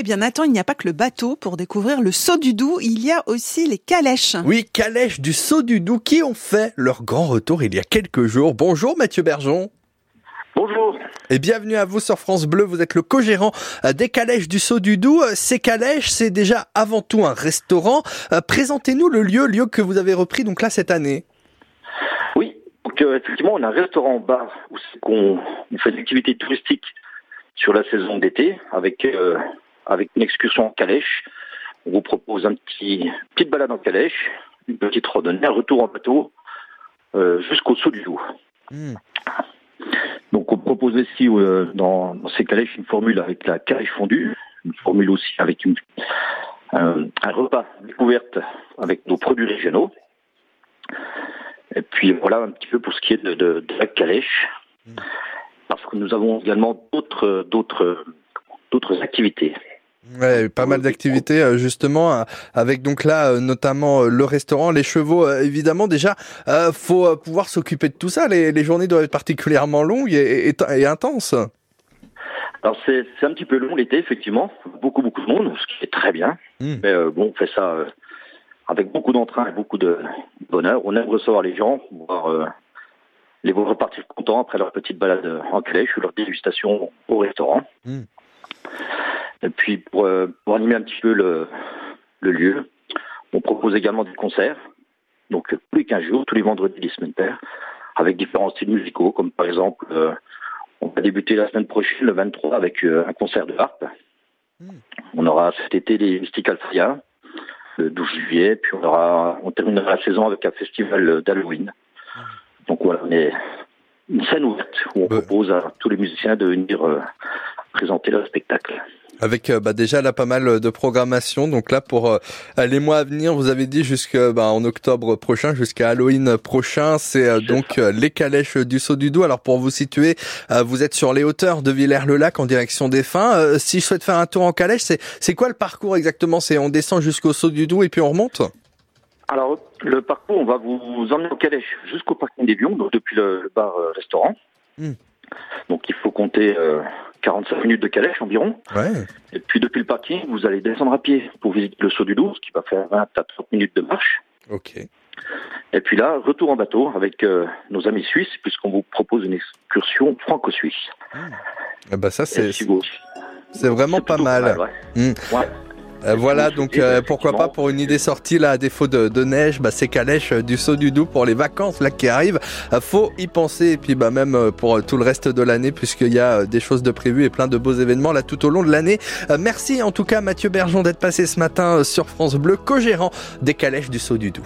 Eh bien Nathan, il n'y a pas que le bateau pour découvrir le saut du Doubs, il y a aussi les calèches. Oui, calèches du saut du Doubs qui ont fait leur grand retour il y a quelques jours. Bonjour Mathieu Bergeon. Bonjour. Et bienvenue à vous sur France Bleu. Vous êtes le co-gérant euh, des calèches du Saut du Doubs. Euh, ces calèches, c'est déjà avant tout un restaurant. Euh, présentez-nous le lieu, lieu que vous avez repris donc là cette année. Oui, donc effectivement, on a un restaurant bar où on, fait des activités touristiques sur la saison d'été avec avec une excursion en calèche. On vous propose un petit petite balade en calèche, une petite randonnée, un retour en bateau euh, jusqu'au saut du loup. Hmm. Donc on propose aussi euh, dans, ces calèches une formule avec la calèche fondue, une formule aussi avec une, un repas découverte avec nos produits régionaux. Et puis voilà un petit peu pour ce qui est de, de la calèche, hmm. parce que nous avons également d'autres activités. Ouais, pas mal d'activités euh, justement euh, avec donc là euh, notamment le restaurant, les chevaux évidemment déjà faut pouvoir s'occuper de tout ça. Les, journées doivent être particulièrement longues et, et, intenses. Alors c'est un petit peu long l'été effectivement, beaucoup beaucoup de monde, ce qui est très bien. Hmm. Mais bon, on fait ça avec beaucoup d'entrain et beaucoup de bonheur. On aime recevoir les gens, voir les voir repartir contents après leur petite balade en calèche ou leur dégustation au restaurant. Hmm. Et puis euh, pour, animer un petit peu le, lieu, on propose également des concerts, donc tous les 15 jours, tous les vendredis des semaines paires, avec différents styles musicaux, comme par exemple, euh, on va débuter la semaine prochaine, le 23, avec euh, un concert de harpe. Hmm. On aura cet été les Mystical Fria, le 12 juillet, puis on aura, on terminera la saison avec un festival d'Halloween. Hmm. Donc voilà, on est une scène ouverte où on bah. propose à tous les musiciens de venir présenter leur spectacle. Avec euh, bah, déjà là pas mal de programmation. Donc là pour euh, les mois à venir, vous avez dit jusqu'en bah, octobre prochain, jusqu'à Halloween prochain, c'est euh, donc les calèches du Saut du Doubs. Alors pour vous situer, vous êtes sur les hauteurs de Villers-le-Lac en direction des Fins. si je souhaite faire un tour en calèche, c'est c'est quoi le parcours exactement? C'est on descend jusqu'au Saut du Doubs et puis on remonte? Alors, le parcours, on va vous emmener en calèche jusqu'au parking des Bions, donc depuis le, bar-restaurant. Hmm. Donc, il faut compter 45 minutes de calèche environ. Et puis depuis le parking, vous allez descendre à pied pour visiter le saut du Doubs, ce qui va faire 20 à 30 minutes de marche. Ok. Et puis là, retour en bateau avec euh, nos amis suisses, puisqu'on vous propose une excursion franco-suisse. Ah. bah ça, c'est c'est vraiment pas mal. Hmm. ouais. Euh, voilà, donc euh, pourquoi pas pour une idée sortie là, à défaut de, neige, bah, c'est calèche euh, du saut du Doubs pour les vacances là qui arrivent. faut y penser et puis bah même pour tout le reste de l'année puisqu'il y a des choses de prévues et plein de beaux événements là tout au long de l'année. merci en tout cas Mathieu Bergeon d'être passé ce matin sur France Bleu, co-gérant des calèches du saut du Doubs.